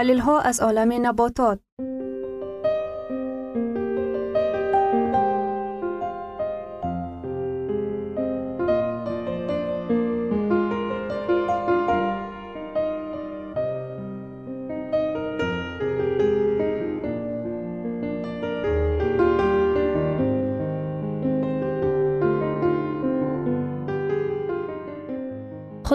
دلیل ها از عالم نباتات.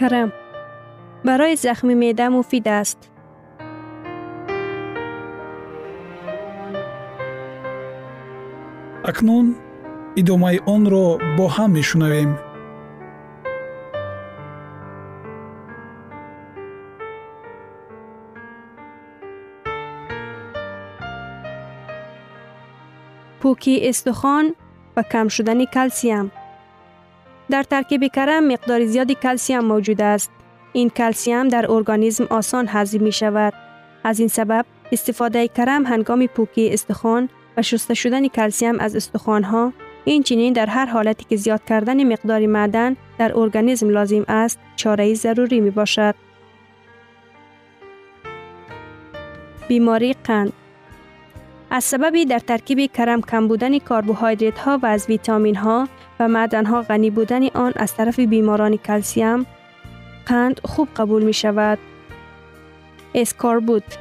کرم برای زخم معده مفید است. акнун идомаи онро бо ҳам мешунавем پوکی استخوان و کم شدن کلسیم در ترکیب کرم مقدار زیادی کلسیم موجود است. این کلسیم در ارگانیسم آسان هضم می شود. از این سبب استفاده کرم هنگام پوکی استخوان و شسته شدن کلسیم از استخوان ها این چنین در هر حالتی که زیاد کردن مقدار معدن در ارگانیسم لازم است چاره ضروری می باشد. بیماری قند از سببی در ترکیب کرم کم بودن کربوهیدرات ها و از ویتامین ها و معدن ها غنی بودن آن از طرف بیماران کلسیم قند خوب قبول می شود. اسکاربوت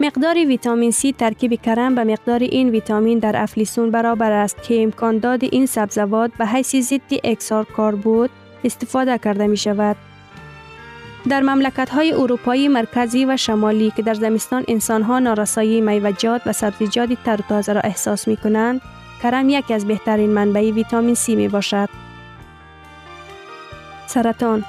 مقدار ویتامین C ترکیب کرم به مقدار این ویتامین در افلیسون برابر است که امکان داد این سبزوات به حیث ضد اکسار کاربوت استفاده کرده می شود. در مملکت های اروپایی مرکزی و شمالی که در زمستان انسان ها نارسایی میوجات و سبزیجات تر تازه را احساس می کنند، کرم یکی از بهترین منبع ویتامین C می باشد. سرطان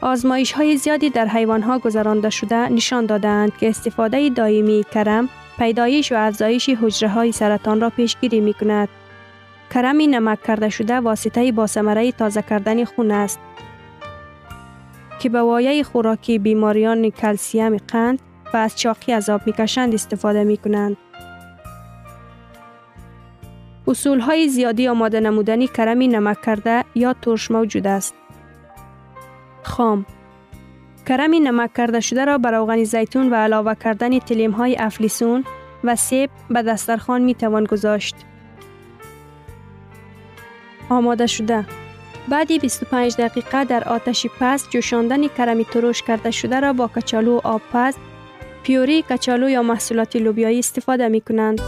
آزمایش های زیادی در حیوان ها گذرانده شده نشان دادند که استفاده دائمی کرم پیدایش و افزایش حجره های سرطان را پیشگیری می کند. کرم نمک کرده شده واسطه با سمره تازه کردن خون است که به وایه خوراکی بیماریان کلسیم قند و از چاقی عذاب می‌کشند استفاده می کنند. اصول های زیادی آماده نمودنی کرمی نمک کرده یا ترش موجود است. خام کرمی نمک کرده شده را بر روغن زیتون و علاوه کردن تلیم های افلیسون و سیب به دسترخوان می توان گذاشت. آماده شده بعدی 25 دقیقه در آتش پست جوشاندن کرمی ترش کرده شده را با کچالو و آب پست پیوری کچالو یا محصولات لوبیایی استفاده می کنند.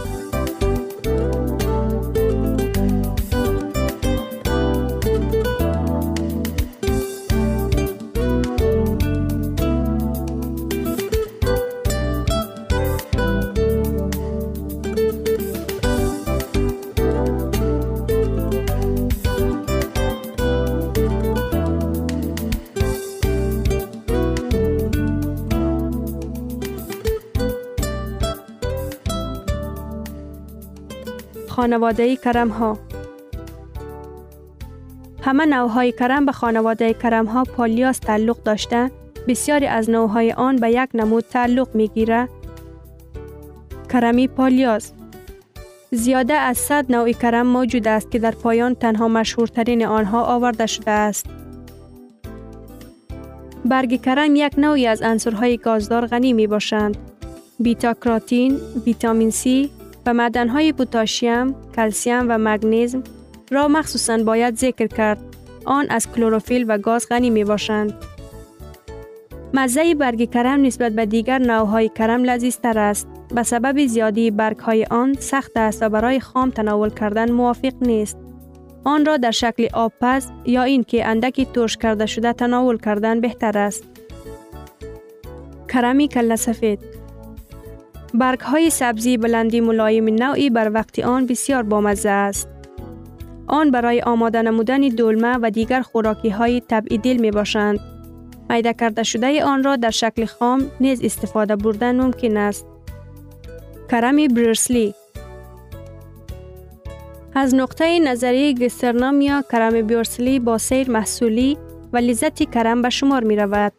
خانواده کرم ها همه نوهای کرم به خانواده کرم ها پالیاس تعلق داشته بسیاری از نوهای آن به یک نمود تعلق می گیره. کرمی پالیاس زیاده از صد نوع کرم موجود است که در پایان تنها مشهورترین آنها آورده شده است. برگ کرم یک نوعی از انصرهای گازدار غنی می باشند. بیتا کراتین، ویتامین C، و معدنهای پوتاشیم، کلسیم و مگنیزم را مخصوصا باید ذکر کرد. آن از کلروفیل و گاز غنی می باشند. مزه برگ کرم نسبت به دیگر نوهای کرم لذیذتر است. به سبب زیادی برگ های آن سخت است و برای خام تناول کردن موافق نیست. آن را در شکل آب پز یا اینکه اندکی ترش کرده شده تناول کردن بهتر است. کرمی کل سفید برگ های سبزی بلندی ملایم نوعی بر وقت آن بسیار بامزه است. آن برای آماده نمودن دولمه و دیگر خوراکی های تبعیدیل می باشند. میده کرده شده آن را در شکل خام نیز استفاده بردن ممکن است. کرم برسلی از نقطه نظری گسترنام یا کرم بیورسلی با سیر محصولی و لذت کرم به شمار می رود.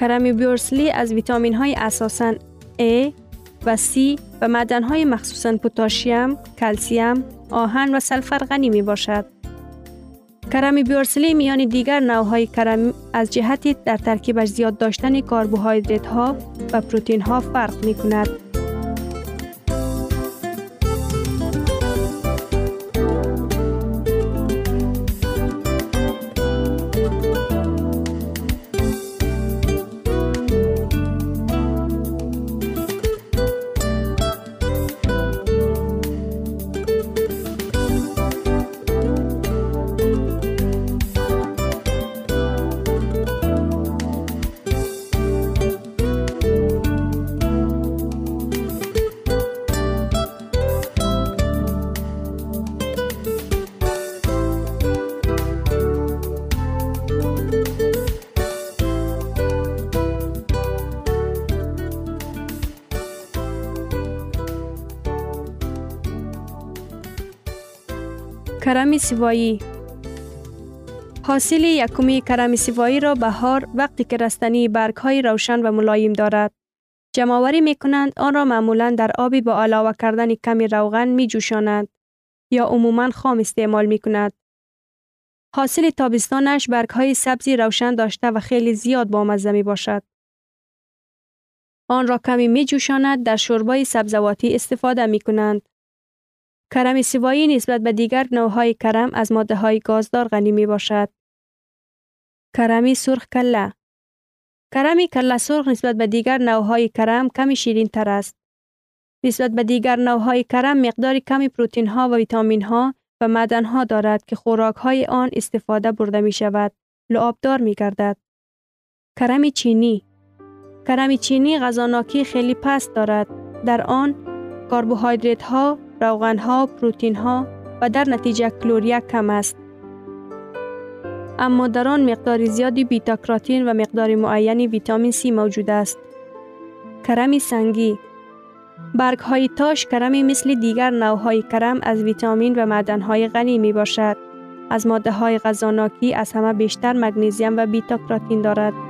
کرم بیورسلی از ویتامین های اساساً A، و سی و معدنهای مخصوصا پوتاشیم، کلسیم، آهن و سلفر غنی می باشد. کرم بیورسلی میان دیگر نوهای کرم از جهتی در ترکیبش زیاد داشتن کربوهیدرات ها و پروتین ها فرق می کند. کرم سیوایی حاصل یکمی کرم سیوایی را بهار وقتی که رستنی برگ های روشن و ملایم دارد. جمعوری می کنند آن را معمولا در آبی با علاوه کردن کمی روغن می جوشانند یا عموما خام استعمال می کند. حاصل تابستانش برگ های سبزی روشن داشته و خیلی زیاد با مزه می باشد. آن را کمی می جوشاند در شربای سبزواتی استفاده می کنند. کرم سیوایی نسبت به دیگر نوعهای کرم از ماده های گازدار غنی می باشد. کرمی سرخ کله کرمی کله سرخ نسبت به دیگر نوعهای کرم کمی شیرین تر است. نسبت به دیگر نوعهای کرم مقدار کمی پروتین ها و ویتامین ها و معدن ها دارد که خوراک های آن استفاده برده می شود. لعابدار می گردد. کرم چینی کرم چینی غذاناکی خیلی پست دارد. در آن کربوهیدرات ها روغن ها، پروتین ها و در نتیجه کلوریا کم است. اما در آن مقدار زیادی بیتا کراتین و مقدار معینی ویتامین C موجود است. کرم سنگی برگ های تاش کرمی مثل دیگر نوع کرم از ویتامین و معدن های غنی می باشد. از ماده های غذاناکی از همه بیشتر مگنیزیم و بیتا کراتین دارد.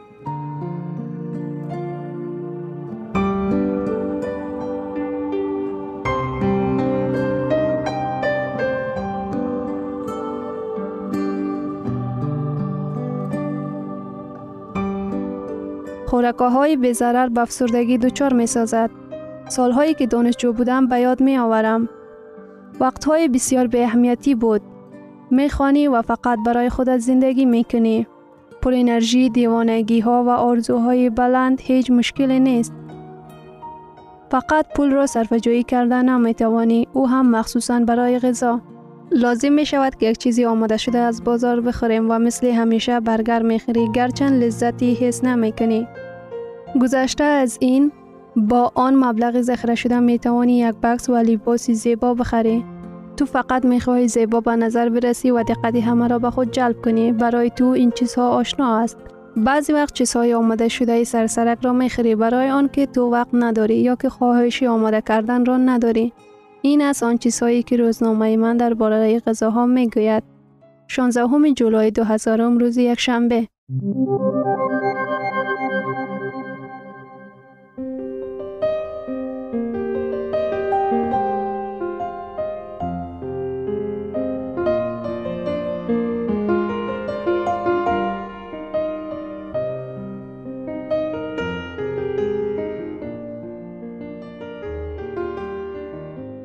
خورکه های بیزرر به افسردگی می سازد. سالهایی که دانشجو بودم به یاد می آورم. وقتهای بسیار به اهمیتی بود. می خانی و فقط برای خودت زندگی می کنی. پر انرژی، دیوانگی ها و آرزوهای بلند هیچ مشکلی نیست. فقط پول را صرف جویی کردن نمی توانی او هم مخصوصا برای غذا. لازم می شود که یک چیزی آماده شده از بازار بخوریم و مثل همیشه برگر می خری گرچند لذتی حس نمی کنی. گذشته از این با آن مبلغ ذخیره شده می توانی یک بکس و لباسی زیبا بخری. تو فقط می خواهی زیبا به نظر برسی و دقت همه را به خود جلب کنی. برای تو این چیزها آشنا است. بعضی وقت چیزهای آماده شده سرسرک را می خری برای آن که تو وقت نداری یا که خواهشی آماده کردن را نداری. این از آن چیزهایی که روزنامه من در باره غذاها می گوید. 16 جولای 2000 روز یک شنبه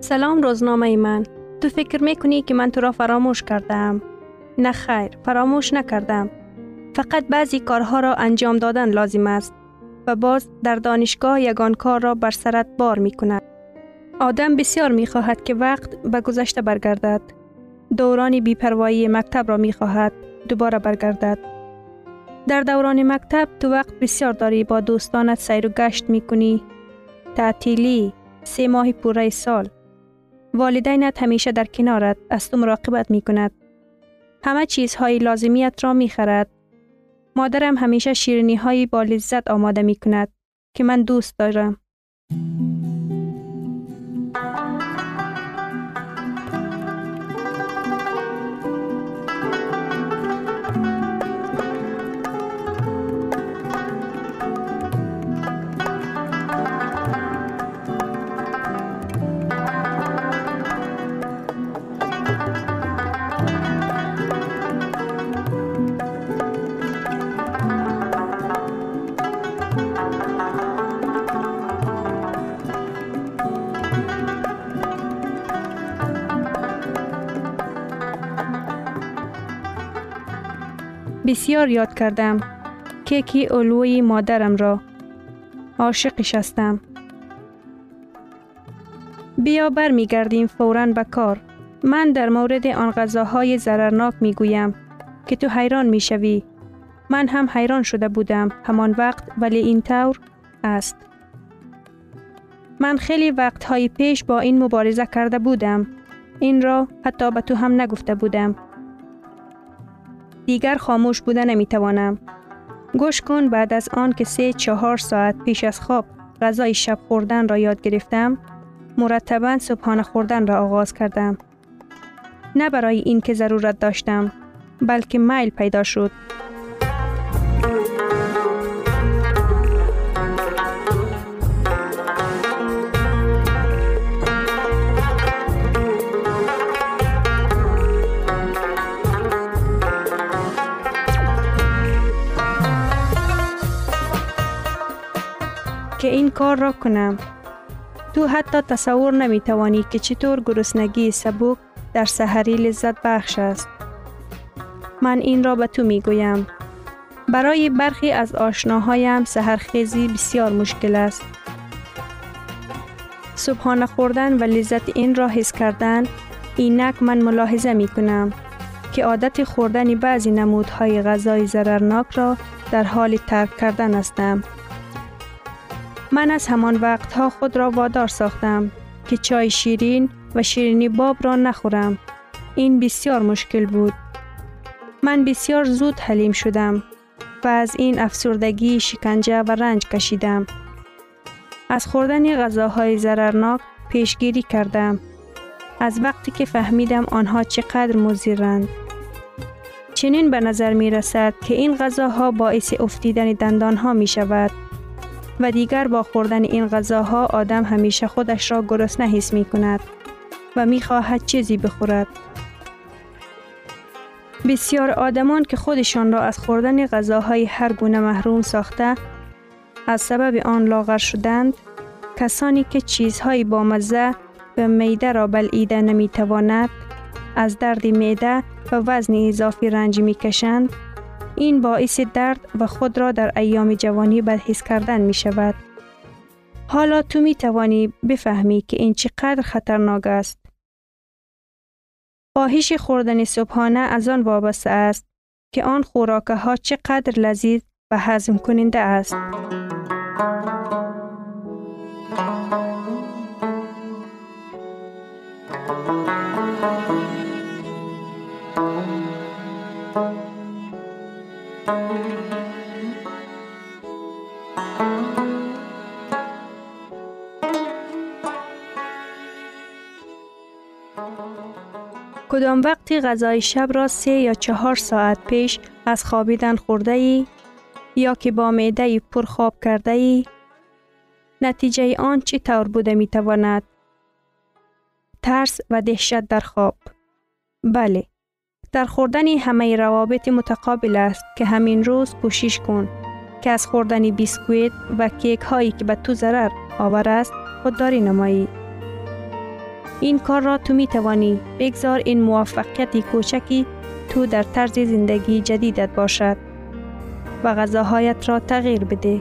سلام روزنامه من تو فکر می‌کنی که من تو را فراموش کردم نه خیر فراموش نکردم فقط بعضی کارها را انجام دادن لازم است و باز در دانشگاه یگان کار را بر سرت بار می کند. آدم بسیار می خواهد که وقت به گذشته برگردد. دوران بیپروایی مکتب را می خواهد دوباره برگردد. در دوران مکتب تو وقت بسیار داری با دوستانت سیر و گشت می کنی. تعطیلی سه ماه پوره سال والدینت همیشه در کنارت از تو مراقبت می کند. همه چیزهای لازمیت را می خرد. مادرم همیشه شیرنی های با لذت آماده می کند که من دوست دارم. بسیار یاد کردم کیکی علوی مادرم را عاشقش هستم بیا بر می گردیم فورا به کار من در مورد آن غذاهای ضررناک می گویم که تو حیران می شوی من هم حیران شده بودم همان وقت ولی این طور است. من خیلی وقتهای پیش با این مبارزه کرده بودم. این را حتی به تو هم نگفته بودم. دیگر خاموش بوده نمی‌توانم. گوش کن بعد از آن که سه چهار ساعت پیش از خواب غذای شب خوردن را یاد گرفتم مرتبا صبحانه خوردن را آغاز کردم. نه برای این که ضرورت داشتم بلکه میل پیدا شد. که این کار را کنم. تو حتی تصور نمی توانی که چطور گرسنگی سبک در سحری لذت بخش است. من این را به تو می گویم. برای برخی از آشناهایم سهرخیزی بسیار مشکل است. صبحانه خوردن و لذت این را حس کردن اینک من ملاحظه می کنم که عادت خوردن بعضی نمودهای غذای ضررناک را در حال ترک کردن هستم. من از همان وقتها خود را وادار ساختم که چای شیرین و شیرینی باب را نخورم. این بسیار مشکل بود. من بسیار زود حلیم شدم و از این افسردگی شکنجه و رنج کشیدم. از خوردن غذاهای ضررناک پیشگیری کردم. از وقتی که فهمیدم آنها چقدر مزیرند. چنین به نظر می رسد که این غذاها باعث افتیدن دندان ها می شود و دیگر با خوردن این غذاها آدم همیشه خودش را گرسنه حس می کند و می خواهد چیزی بخورد. بسیار آدمان که خودشان را از خوردن غذاهای هر گونه محروم ساخته از سبب آن لاغر شدند کسانی که چیزهای با مزه و میده را بلعیده نمی تواند از درد میده و وزن اضافی رنج می کشند این باعث درد و خود را در ایام جوانی بدحس کردن می شود. حالا تو می توانی بفهمی که این چقدر خطرناک است. خواهش خوردن صبحانه از آن وابسته است که آن خوراکه ها چقدر لذیذ و هضم کننده است. کدام وقتی غذای شب را سه یا چهار ساعت پیش از خوابیدن خورده ای یا که با معده پر خواب کرده ای نتیجه آن چی طور بوده می تواند؟ ترس و دهشت در خواب بله در خوردن همه روابط متقابل است که همین روز کوشش کن که از خوردن بیسکویت و کیک هایی که به تو ضرر آور است خودداری نمایی. این کار را تو می توانی بگذار این موفقیت کوچکی تو در طرز زندگی جدیدت باشد و غذاهایت را تغییر بده.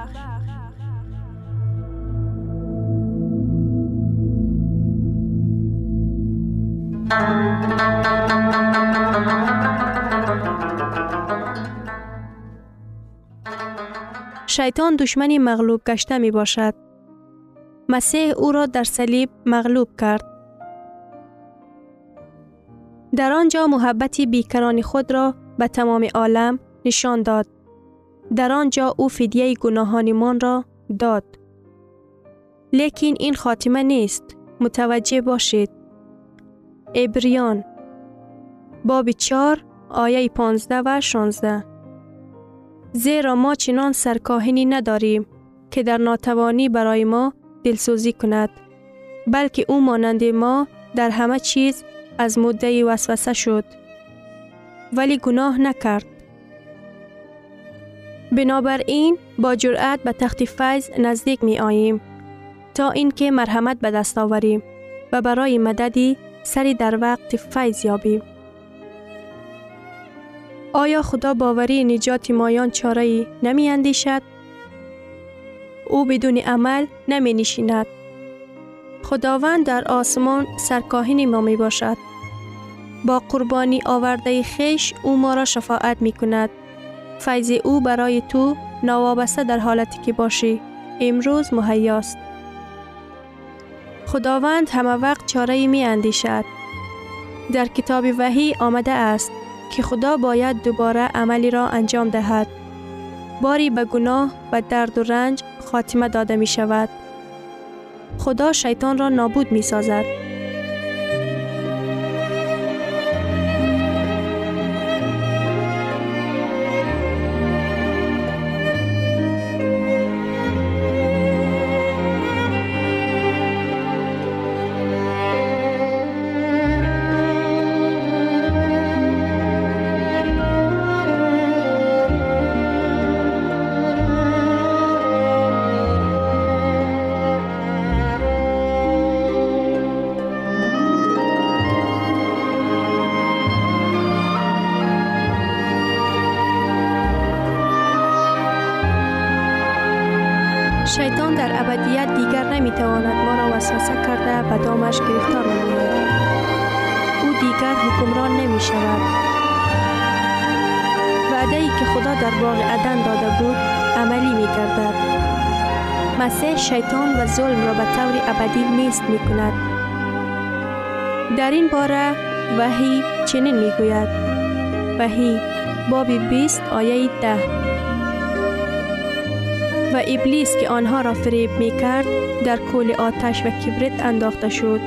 شیطان دشمنی مغلوب گشته می باشد. مسیح او را در صلیب مغلوب کرد. در آنجا محبت بیکران خود را به تمام عالم نشان داد. در آنجا او فدیه گناهانمان را داد. لیکن این خاتمه نیست. متوجه باشید. ابریان باب چار آیه 15 و 16 زیرا ما چنان سرکاهنی نداریم که در ناتوانی برای ما دلسوزی کند بلکه او مانند ما در همه چیز از مدعی وسوسه شد. ولی گناه نکرد. بنابراین با جرأت به تخت فیض نزدیک می آییم تا اینکه مرحمت به دست آوریم و برای مددی سری در وقت فیض یابیم. آیا خدا باوری نجات مایان چاره ای نمی اندیشد؟ او بدون عمل نمی نشیند. خداوند در آسمان سرکاهن ما می باشد. با قربانی آورده خیش او ما را شفاعت می کند. فیض او برای تو نوابسته در حالتی که باشی. امروز مهیاست. خداوند همه وقت چاره می اندیشد. در کتاب وحی آمده است که خدا باید دوباره عملی را انجام دهد. باری به گناه و درد و رنج خاتمه داده می شود. خدا شیطان را نابود می سازد. شیطان در ابدیت دیگر نمی تواند ما را وسوسه کرده به دامش گرفتار نماید. او دیگر حکمران نمی شود. وعده ای که خدا در باغ عدن داده بود عملی می گردد. مسیح شیطان و ظلم را به طور ابدی نیست می کند. در این باره وحی چنین می گوید. وحی باب 20 آیه 10 و ابلیس که آنها را فریب می کرد در کول آتش و کبرت انداخته شد.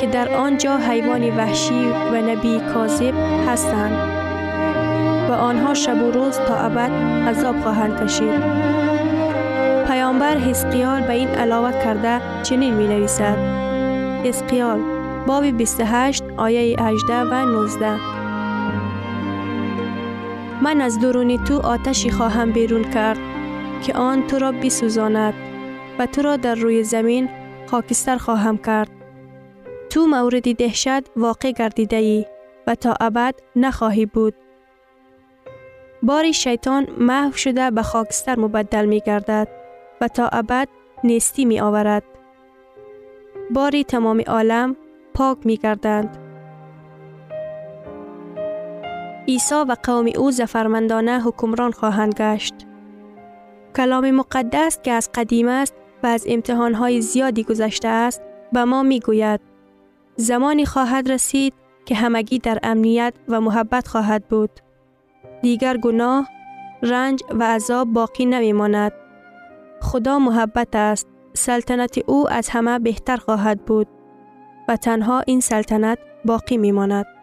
که در آنجا حیوان وحشی و نبی کاذب هستند. و آنها شب و روز تا ابد عذاب خواهند کشید. پیامبر حزقیال به این علاوه کرده چنین می نویسد حزقیال باب 28 آیه 18 و 19 من از درون تو آتشی خواهم بیرون کرد. که آن تو را بسوزاند و تو را در روی زمین خاکستر خواهم کرد. تو مورد دهشت واقع گردیده ای و تا ابد نخواهی بود. باری شیطان محو شده به خاکستر مبدل می گردد و تا ابد نیستی می آورد. باری تمام عالم پاک می گردند. عیسی و قوم او زفرمندانه حکمران خواهند گشت. کلام مقدس که از قدیم است و از امتحانهای زیادی گذشته است به ما می گوید زمانی خواهد رسید که همگی در امنیت و محبت خواهد بود. دیگر گناه، رنج و عذاب باقی نمی ماند. خدا محبت است. سلطنت او از همه بهتر خواهد بود و تنها این سلطنت باقی می ماند.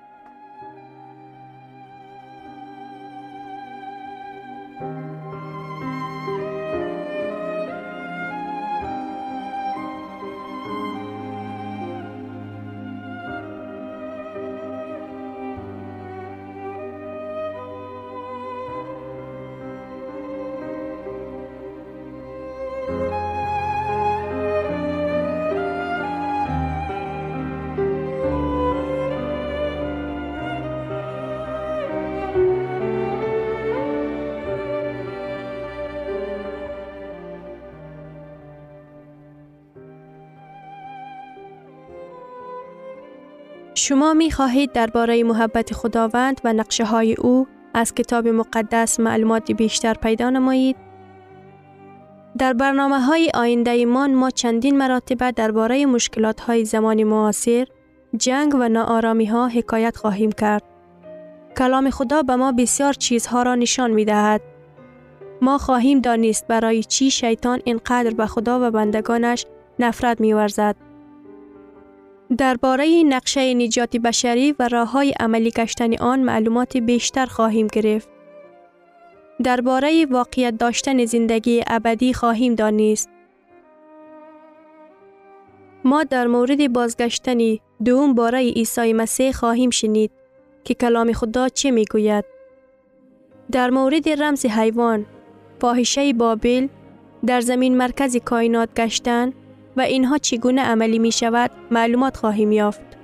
شما می خواهید درباره محبت خداوند و نقشه های او از کتاب مقدس معلومات بیشتر پیدا نمایید؟ در برنامه های آینده ایمان ما چندین مراتبه درباره مشکلات های زمان معاصر، جنگ و ناآرامی ها حکایت خواهیم کرد. کلام خدا به ما بسیار چیزها را نشان می دهد. ما خواهیم دانست برای چی شیطان اینقدر به خدا و بندگانش نفرت می ورزد. درباره نقشه نجات بشری و راه های عملی گشتن آن معلومات بیشتر خواهیم گرفت. درباره واقعیت داشتن زندگی ابدی خواهیم دانست. ما در مورد بازگشتن دوم باره عیسی مسیح خواهیم شنید که کلام خدا چه می گوید. در مورد رمز حیوان، فاحشه بابل، در زمین مرکز کائنات گشتن و اینها چگونه عملی می شود معلومات خواهیم یافت.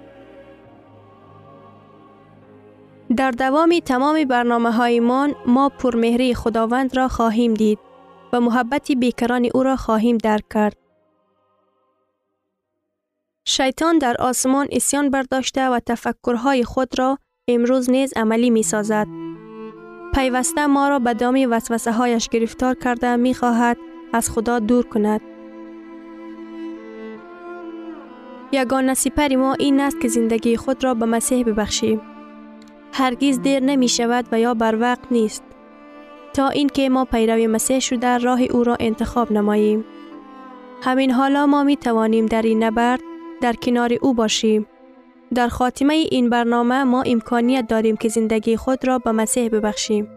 در دوام تمام برنامه هایمان ما پرمهری خداوند را خواهیم دید و محبت بیکران او را خواهیم درک کرد. شیطان در آسمان اسیان برداشته و تفکرهای خود را امروز نیز عملی می سازد. پیوسته ما را به دام وسوسه هایش گرفتار کرده می خواهد از خدا دور کند. یگان سپر ما این است که زندگی خود را به مسیح ببخشیم. هرگز دیر نمی شود و یا بر وقت نیست. تا اینکه ما پیروی مسیح شده راه او را انتخاب نماییم. همین حالا ما می توانیم در این نبرد در کنار او باشیم. در خاتمه این برنامه ما امکانیت داریم که زندگی خود را به مسیح ببخشیم.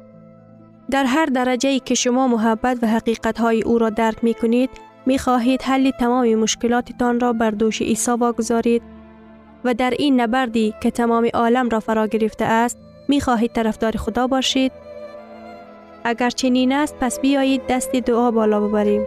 در هر درجه ای که شما محبت و حقیقت های او را درک می کنید می خواهید حل تمام مشکلاتتان را بر دوش عیسی واگذارید و در این نبردی که تمام عالم را فرا گرفته است می خواهید طرفدار خدا باشید. اگر چنین است پس بیایید دست دعا بالا ببریم.